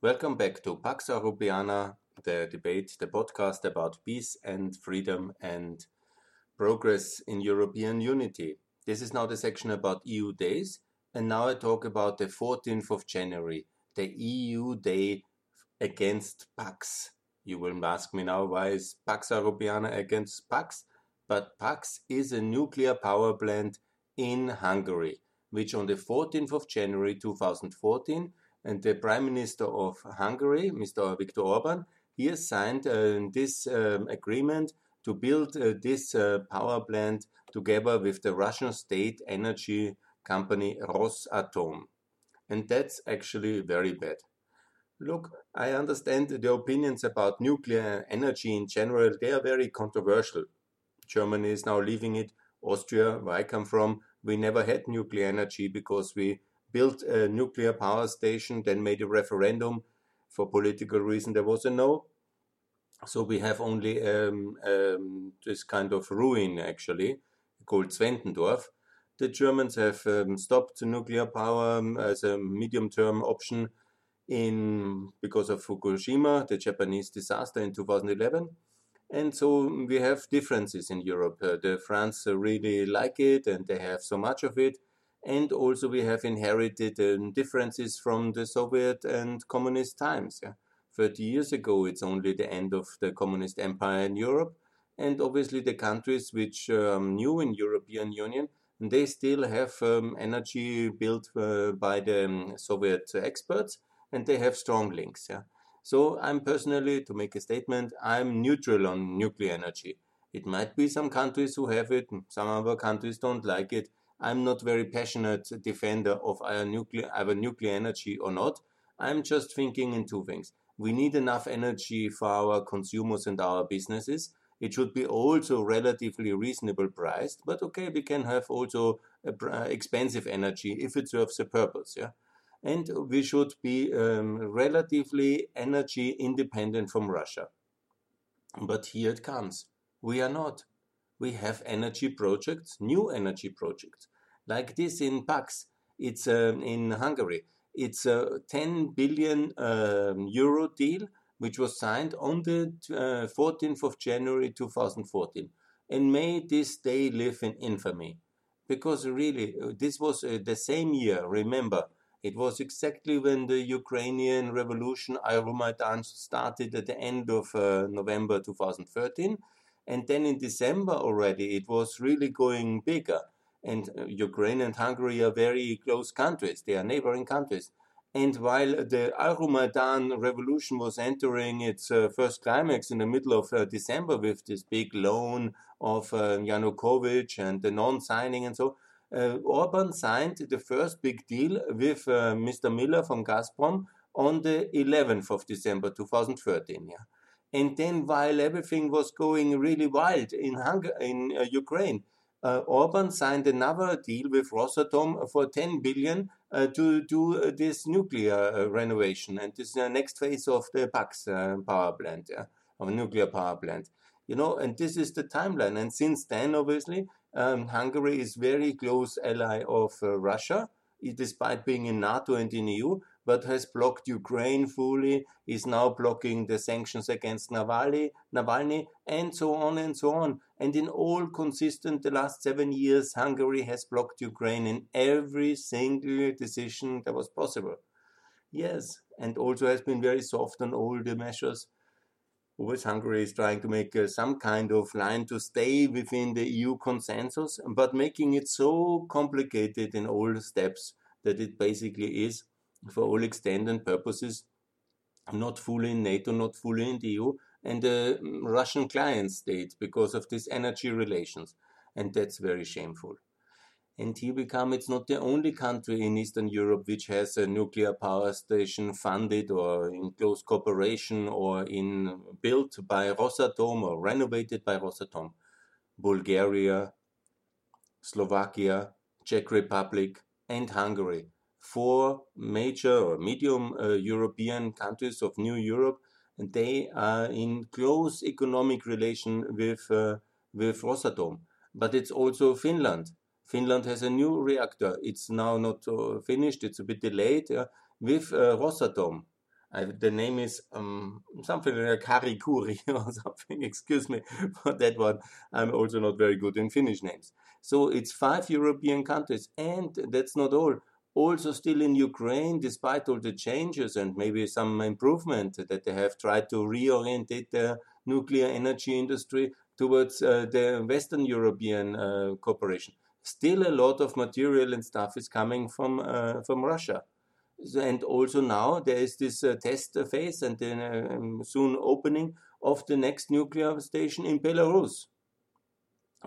Welcome back to Pax Europeana, the debate, the podcast about peace and freedom and progress in European unity. This is now the section about EU days, and now I talk about the 14th of January, the EU Day against Paks. You will ask me now why is Pax Europeana against Paks? But Paks is a nuclear power plant in Hungary, which on the 14th of January 2014, and the Prime Minister of Hungary, Mr. Viktor Orban, he has signed uh, this um, agreement to build uh, this uh, power plant together with the Russian state energy company Rosatom. And that's actually very bad. Look, I understand the opinions about nuclear energy in general, they are very controversial. Germany is now leaving it. Austria, where I come from, we never had nuclear energy because we built a nuclear power station, then made a referendum. For political reason, there was a no. So we have only um, um, this kind of ruin, actually, called Zwentendorf. The Germans have um, stopped nuclear power um, as a medium-term option in because of Fukushima, the Japanese disaster in 2011. And so we have differences in Europe. Uh, the France really like it and they have so much of it. And also we have inherited um, differences from the Soviet and communist times. Yeah. 30 years ago, it's only the end of the communist empire in Europe. And obviously the countries which um, new in European Union, they still have um, energy built uh, by the um, Soviet experts and they have strong links. Yeah. So I'm personally, to make a statement, I'm neutral on nuclear energy. It might be some countries who have it, some other countries don't like it. I'm not very passionate defender of our nuclear, either nuclear energy or not. I'm just thinking in two things. We need enough energy for our consumers and our businesses. It should be also relatively reasonable priced, but okay, we can have also expensive energy if it serves a purpose. Yeah and we should be um, relatively energy independent from Russia. But here it comes. We are not. We have energy projects, new energy projects, like this in Paks. It's uh, in Hungary. It's a 10 billion um, euro deal which was signed on the uh, 14th of January 2014. And may this day live in infamy. Because really, uh, this was uh, the same year, remember, it was exactly when the Ukrainian revolution, Euromaidan, started at the end of uh, November 2013. And then in December already, it was really going bigger. And uh, Ukraine and Hungary are very close countries, they are neighboring countries. And while the Euromaidan revolution was entering its uh, first climax in the middle of uh, December with this big loan of uh, Yanukovych and the non signing and so, uh, Orban signed the first big deal with uh, Mr. Miller from Gazprom on the 11th of December 2013. Yeah. And then, while everything was going really wild in, Hung- in Ukraine, uh, Orban signed another deal with Rosatom for 10 billion uh, to do uh, this nuclear renovation and this is uh next phase of the Paks power plant, yeah, of nuclear power plant. You know, and this is the timeline. And since then, obviously, um, Hungary is very close ally of uh, Russia, despite being in NATO and in EU, but has blocked Ukraine fully, is now blocking the sanctions against Navalny, Navalny, and so on and so on. And in all consistent, the last seven years, Hungary has blocked Ukraine in every single decision that was possible. Yes, and also has been very soft on all the measures always Hungary is trying to make uh, some kind of line to stay within the EU consensus, but making it so complicated in all steps that it basically is, for all extent and purposes, not fully in NATO, not fully in the EU, and a Russian client state because of these energy relations. And that's very shameful. And here we come, it's not the only country in Eastern Europe which has a nuclear power station funded or in close cooperation or in built by Rosatom or renovated by Rosatom. Bulgaria, Slovakia, Czech Republic, and Hungary. Four major or medium uh, European countries of New Europe, and they are in close economic relation with, uh, with Rosatom. But it's also Finland Finland has a new reactor. It's now not uh, finished. It's a bit delayed with uh, Rosatom. I, the name is um, something like Harikuri or something. Excuse me for that one. I'm also not very good in Finnish names. So it's five European countries, and that's not all. Also, still in Ukraine, despite all the changes and maybe some improvement that they have tried to reorientate their nuclear energy industry towards uh, the Western European uh, cooperation. Still, a lot of material and stuff is coming from uh, from Russia and also now there is this uh, test phase and then um, soon opening of the next nuclear station in Belarus.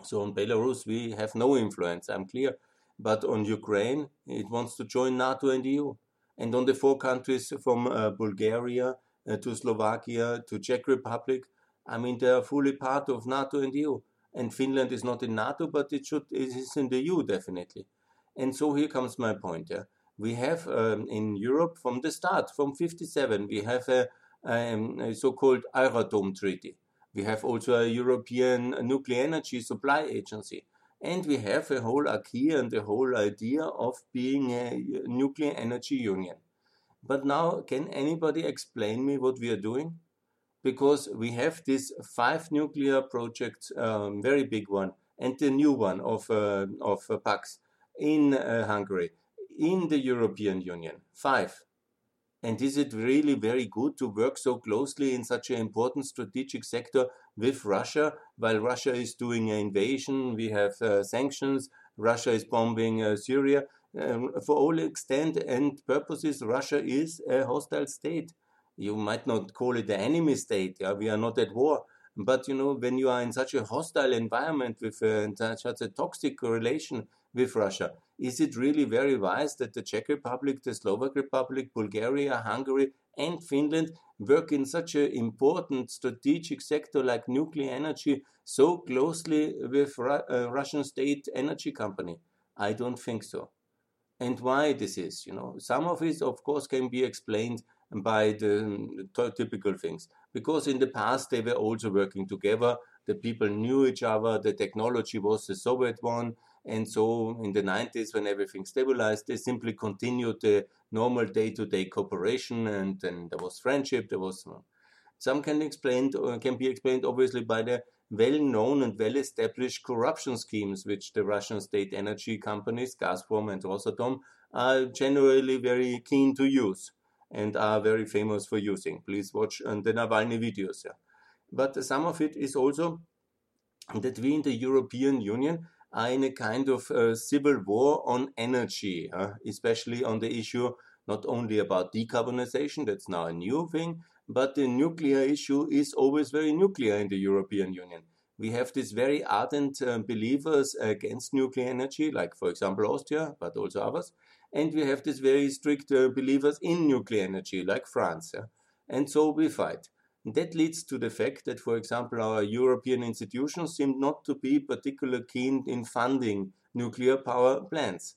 So on Belarus we have no influence, I'm clear, but on Ukraine it wants to join NATO and EU, and on the four countries from uh, Bulgaria uh, to Slovakia to Czech Republic, I mean they are fully part of NATO and EU. And Finland is not in NATO, but it should it is in the EU definitely. And so here comes my point. Yeah we have um, in Europe from the start, from 57, we have a, um, a so-called Euratom Treaty. We have also a European Nuclear Energy Supply Agency. And we have a whole acquis and the whole idea of being a nuclear energy union. But now, can anybody explain me what we are doing? Because we have these five nuclear projects, um, very big one, and the new one of uh, of uh, Paks in uh, Hungary in the European Union. Five. And is it really very good to work so closely in such an important strategic sector with Russia while Russia is doing an invasion? We have uh, sanctions. Russia is bombing uh, Syria. Um, for all extent and purposes, Russia is a hostile state. You might not call it the enemy state. Yeah? We are not at war. But you know, when you are in such a hostile environment with uh, such a toxic relation with Russia, is it really very wise that the Czech Republic, the Slovak Republic, Bulgaria, Hungary, and Finland work in such an important strategic sector like nuclear energy so closely with a uh, Russian state energy company? I don't think so. And why this is, you know, some of it, of course, can be explained by the typical things. Because in the past they were also working together, the people knew each other, the technology was the Soviet one, and so in the 90s, when everything stabilized, they simply continued the normal day-to-day cooperation, and then there was friendship. There was some can explained uh, can be explained obviously by the well-known and well-established corruption schemes which the Russian state energy companies Gazprom and Rosatom are generally very keen to use and are very famous for using. Please watch uh, the Navalny videos. Yeah. But some of it is also that we in the European Union a kind of uh, civil war on energy, especially on the issue not only about decarbonization, that's now a new thing, but the nuclear issue is always very nuclear in the European Union. We have these very ardent uh, believers against nuclear energy, like, for example, Austria, but also others. And we have these very strict uh, believers in nuclear energy, like France. Yeah? And so we fight. That leads to the fact that, for example, our European institutions seem not to be particularly keen in funding nuclear power plants.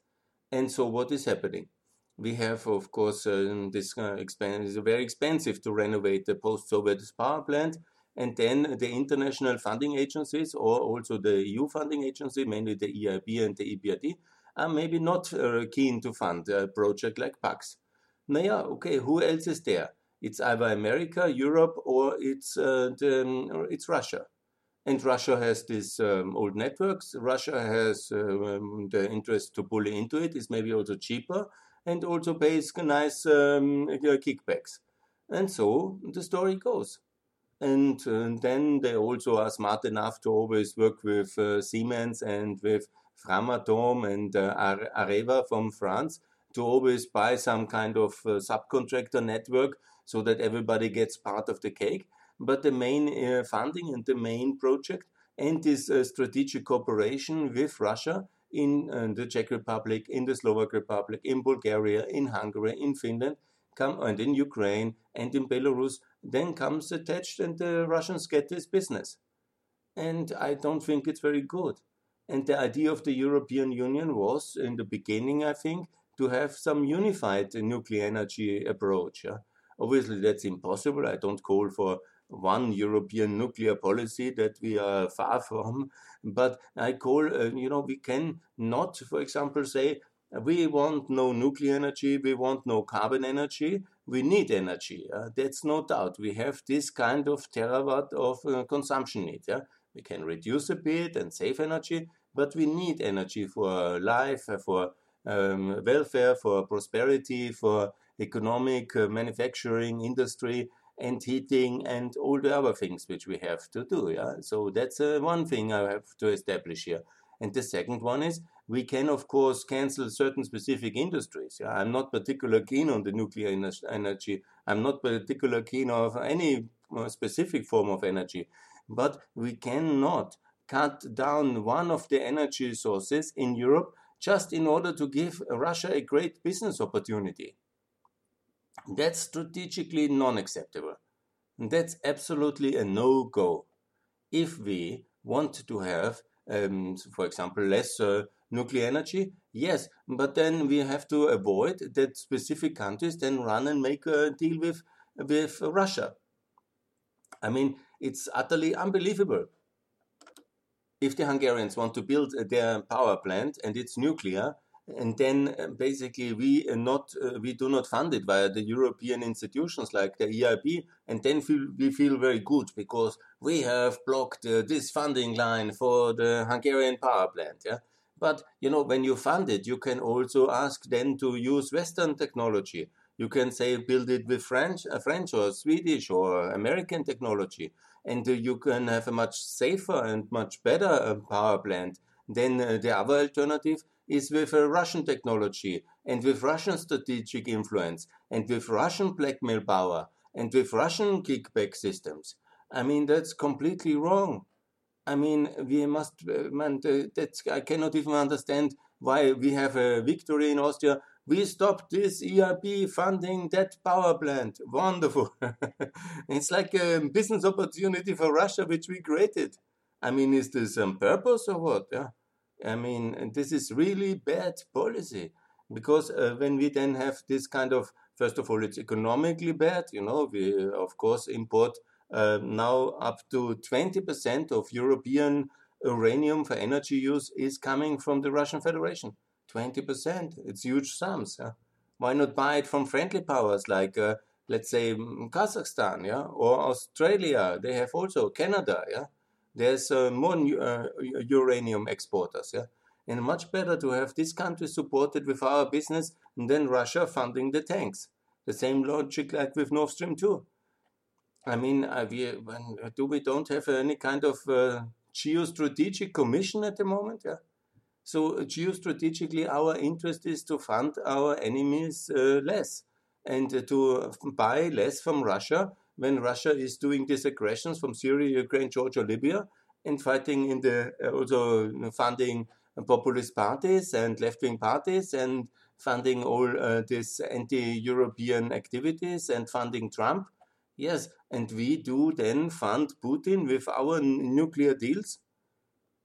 And so, what is happening? We have, of course, uh, this uh, is very expensive to renovate the post-Soviet power plant, and then the international funding agencies, or also the EU funding agency, mainly the EIB and the EBRD, are maybe not uh, keen to fund a project like Paks. Now, yeah, okay, who else is there? It's either America, Europe, or it's uh, the, it's Russia. And Russia has these um, old networks. Russia has um, the interest to bully into it. It's maybe also cheaper and also pays nice um, kickbacks. And so the story goes. And uh, then they also are smart enough to always work with uh, Siemens and with Framatome and uh, Areva from France to always buy some kind of uh, subcontractor network so that everybody gets part of the cake. But the main uh, funding and the main project and this uh, strategic cooperation with Russia in uh, the Czech Republic, in the Slovak Republic, in Bulgaria, in Hungary, in Finland, come and in Ukraine and in Belarus, then comes attached, and the Russians get this business. And I don't think it's very good. And the idea of the European Union was, in the beginning, I think, to have some unified nuclear energy approach. Yeah? Obviously, that's impossible. I don't call for one European nuclear policy that we are far from, but I call, uh, you know, we can not, for example, say We want no nuclear energy, we want no carbon energy, we need energy. Uh, that's no doubt. We have this kind of terawatt of uh, consumption need. Yeah? We can reduce a bit and save energy, but we need energy for life, for um, welfare, for prosperity, for economic, uh, manufacturing, industry, and heating, and all the other things which we have to do. Yeah, so that's uh, one thing I have to establish here. And the second one is we can, of course, cancel certain specific industries. Yeah? I'm not particularly keen on the nuclear energy. I'm not particularly keen on any uh, specific form of energy. But we cannot cut down one of the energy sources in Europe just in order to give Russia a great business opportunity. That's strategically non acceptable. That's absolutely a no go. If we want to have, um, for example, less uh, nuclear energy, yes, but then we have to avoid that specific countries then run and make a deal with, with Russia. I mean, it's utterly unbelievable. If the Hungarians want to build their power plant and it's nuclear, and then uh, basically we uh, not uh, we do not fund it via the European institutions like the EIB, and then feel, we feel very good because we have blocked uh, this funding line for the Hungarian power plant. Yeah, but you know when you fund it, you can also ask then to use Western technology. You can say build it with French, uh, French or Swedish or American technology, and uh, you can have a much safer and much better power plant than the other alternative is with a Russian technology and with Russian strategic influence and with Russian blackmail power and with Russian kickback systems. I mean, that's completely wrong. I mean, we must, uh, man, that's, I cannot even understand why we have a victory in Austria. We stopped this EIB funding that power plant. Wonderful. it's like a business opportunity for Russia, which we created. I mean, is this on purpose or what? Yeah. I mean, this is really bad policy because uh, when we then have this kind of, first of all, it's economically bad. You know, we of course import uh, now up to 20% of European uranium for energy use is coming from the Russian Federation. 20%. It's huge sums. Yeah? Why not buy it from friendly powers like, uh, let's say, Kazakhstan, yeah, or Australia? They have also Canada, yeah there's uh, more uh, uranium exporters. Yeah, and much better to have this country supported with our business than Russia funding the tanks. The same logic like with Nord Stream 2. I mean, uh, we, when, do we don't have any kind of uh, geostrategic commission at the moment? Yeah. So geostrategically, our interest is to fund our enemies uh, less and to buy less from Russia when Russia is doing these aggressions from Syria, Ukraine, Georgia, Libya, and fighting in the uh, also funding populist parties and left-wing parties and funding all uh, these anti-European activities and funding Trump. Yes, and we do then fund Putin with our nuclear deals.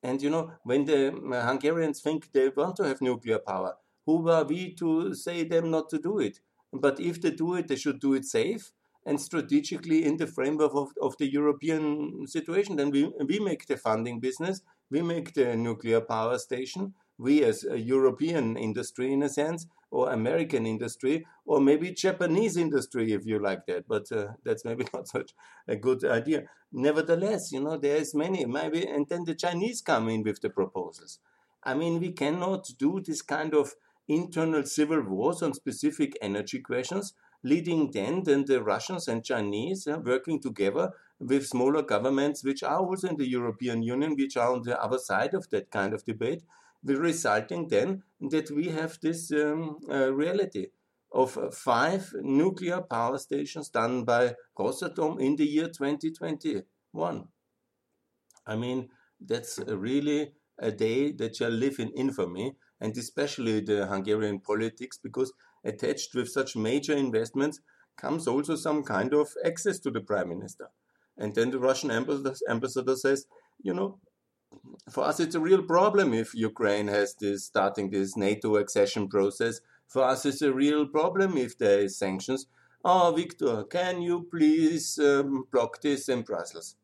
And you know, when the uh, Hungarians think they want to have nuclear power, who are we to say them not to do it? But if they do it, they should do it safe and strategically in the framework of, of the European situation. Then we, we make the funding business, we make the nuclear power station, we as a European industry in a sense, or American industry, or maybe Japanese industry if you like that. But uh, that's maybe not such a good idea. Nevertheless, you know, there is many, maybe, and then the Chinese come in with the proposals. I mean, we cannot do this kind of internal civil wars on specific energy questions leading then then the Russians and Chinese uh, working together with smaller governments, which are also in the European Union, which are on the other side of that kind of debate, resulting then that we have this um, uh, reality of uh, five nuclear power stations done by Rosatom in the year 2021. I mean, that's really a day that shall live in infamy, and especially the Hungarian politics, because attached with such major investments comes also some kind of access to the prime minister. And then the Russian ambassador, ambassador says, you know, for us it's a real problem if Ukraine has this starting this NATO accession process. For us it's a real problem if there is sanctions. Oh, Victor, can you please um, block this in Brussels?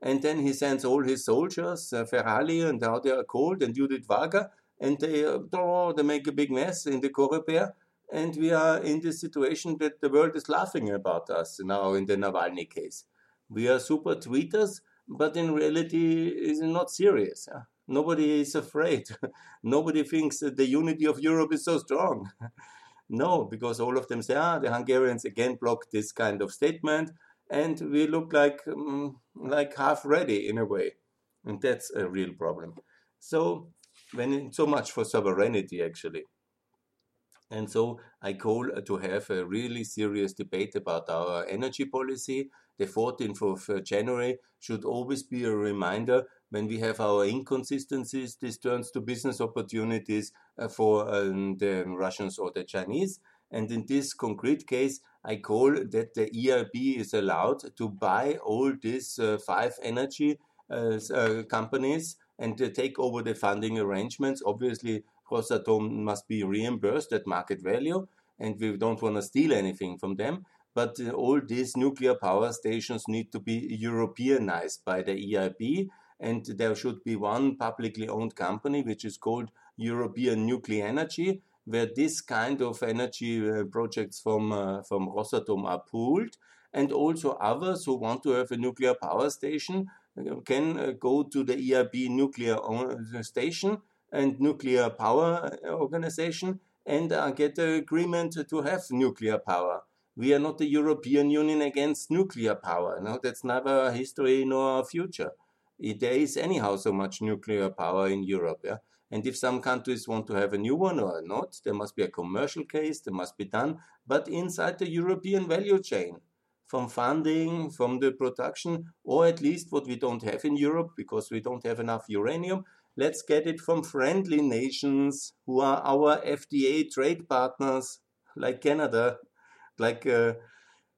And then he sends all his soldiers, uh, Ferrari and how they are called, and Judith Varga, and they, uh, oh, they make a big mess in the Coreper. And we are in this situation that the world is laughing about us now in the Navalny case. We are super tweeters, but in reality, it's not serious. Nobody is afraid. Nobody thinks that the unity of Europe is so strong. no, because all of them say, ah, the Hungarians again block this kind of statement, and we look like um, like half ready in a way, and that's a real problem. So, when so much for sovereignty actually. And so I call to have a really serious debate about our energy policy. The 14th of uh, January should always be a reminder when we have our inconsistencies, this turns to business opportunities uh, for um, the Russians or the Chinese. And in this concrete case, I call that the EIB is allowed to buy all these uh, five energy uh, uh companies and take over the funding arrangements. Obviously, Rosatom must be reimbursed at market value, and we don't want to steal anything from them. But uh, all these nuclear power stations need to be Europeanized by the EIB, and there should be one publicly owned company which is called European Nuclear Energy, where this kind of energy uh, projects from uh, from Rosatom are pooled, and also others who want to have a nuclear power station uh, can uh, go to the EIB nuclear uh, station and nuclear power organization and get an agreement to have nuclear power. We are not the European Union against nuclear power. No, that's never history nor our future. There is anyhow so much nuclear power in Europe. Yeah? And if some countries want to have a new one or not, there must be a commercial case, there must be done, but inside the European value chain, from funding, from the production, or at least what we don't have in Europe because we don't have enough uranium, Let's get it from friendly nations who are our FTA trade partners, like Canada, like uh,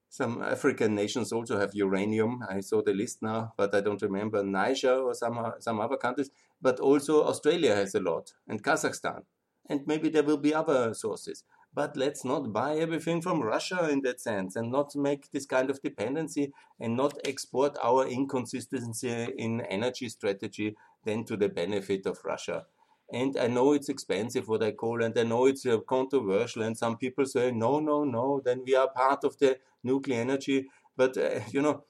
some African nations also have uranium. I saw the list now, but I don't remember Niger or some some other countries. But also Australia has a lot, and Kazakhstan, and maybe there will be other sources. But let's not buy everything from Russia in that sense, and not make this kind of dependency, and not export our inconsistency in energy strategy then to the benefit of Russia. And I know it's expensive what I call, and I know it's uh, controversial, and some people say, no, no, no, then we are part of the nuclear energy. But, uh, you know,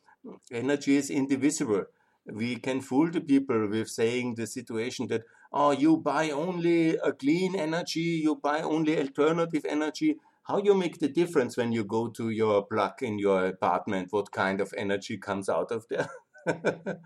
energy is indivisible. We can fool the people with saying the situation that, oh, you buy only a clean energy, you buy only alternative energy. How you make the difference when you go to your plug in your apartment? What kind of energy comes out of there?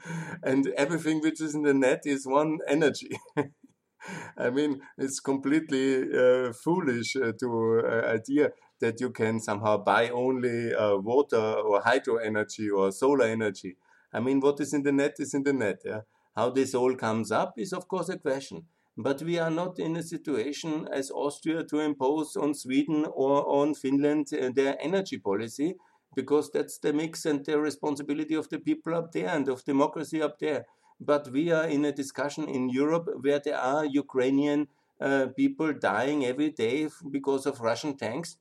and everything which is in the net is one energy. I mean, it's completely uh, foolish uh, to uh, idea that you can somehow buy only uh, water or hydro energy or solar energy. I mean, what is in the net is in the net. Yeah? How this all comes up is, of course, a question. But we are not in a situation as Austria to impose on Sweden or on Finland uh, their energy policy because that's the mix and the responsibility of the people up there and of democracy up there. But we are in a discussion in Europe where there are Ukrainian uh, people dying every day because of Russian tanks.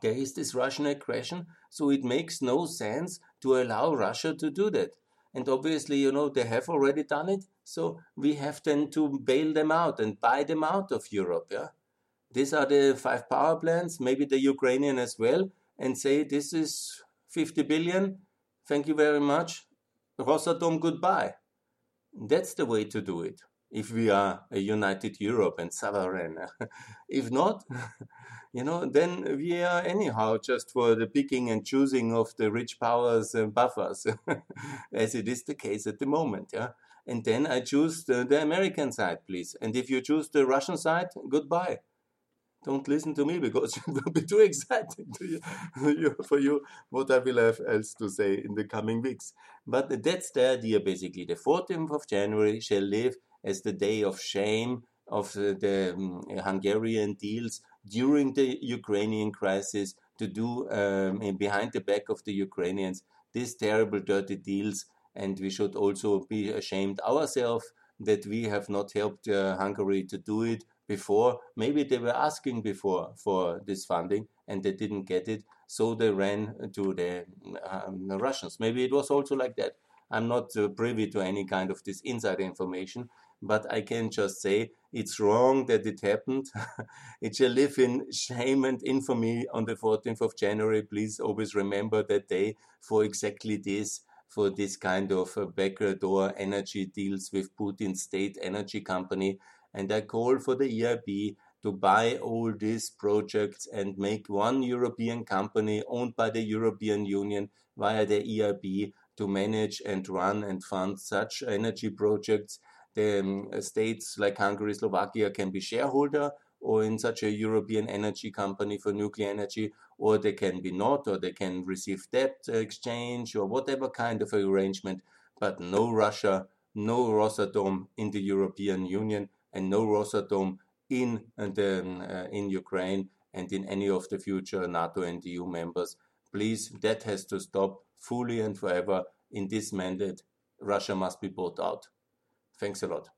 There is this Russian aggression, so it makes no sense to allow Russia to do that. And obviously, you know, they have already done it, so we have then to bail them out and buy them out of Europe. Yeah, these are the five power plants, maybe the Ukrainian as well and say, This is 50 billion. Thank you very much. Rosatom, goodbye. That's the way to do it if we are a united Europe and sovereign. if not, you know, then we are anyhow just for the picking and choosing of the rich powers and buffers, as it is the case at the moment. Yeah. And then I choose the, the American side, please. And if you choose the Russian side, goodbye don't listen to me because it will be too exciting you, for you what I will have else to say in the coming weeks. But that's the idea basically. The 14th of January shall live as the day of shame of the um, Hungarian deals during the Ukrainian crisis to do um, behind the back of the Ukrainians these terrible, dirty deals. And we should also be ashamed ourselves that we have not helped uh, Hungary to do it before. Maybe they were asking before for this funding and they didn't get it, so they ran to the, um, the Russians. Maybe it was also like that. I'm not uh, privy to any kind of this insider information, but I can just say it's wrong that it happened. it shall live in shame and infamy on the 14th of January. Please always remember that day for exactly this, for this kind of uh, backdoor energy deals with Putin's state energy company. And I call for the EIB to buy all these projects and make one European company owned by the European Union via the EIB to manage and run and fund such energy projects. The um, states like Hungary, Slovakia can be shareholder or in such a European energy company for nuclear energy, or they can be not, or they can receive debt exchange or whatever kind of arrangement, but no Russia, no Rosatom in the European Union, and no Rosatom in the, um, uh, in Ukraine and in any of the future NATO and EU members. Please, that has to stop fully and forever in this mandate. Russia must be bought out. Thanks a lot.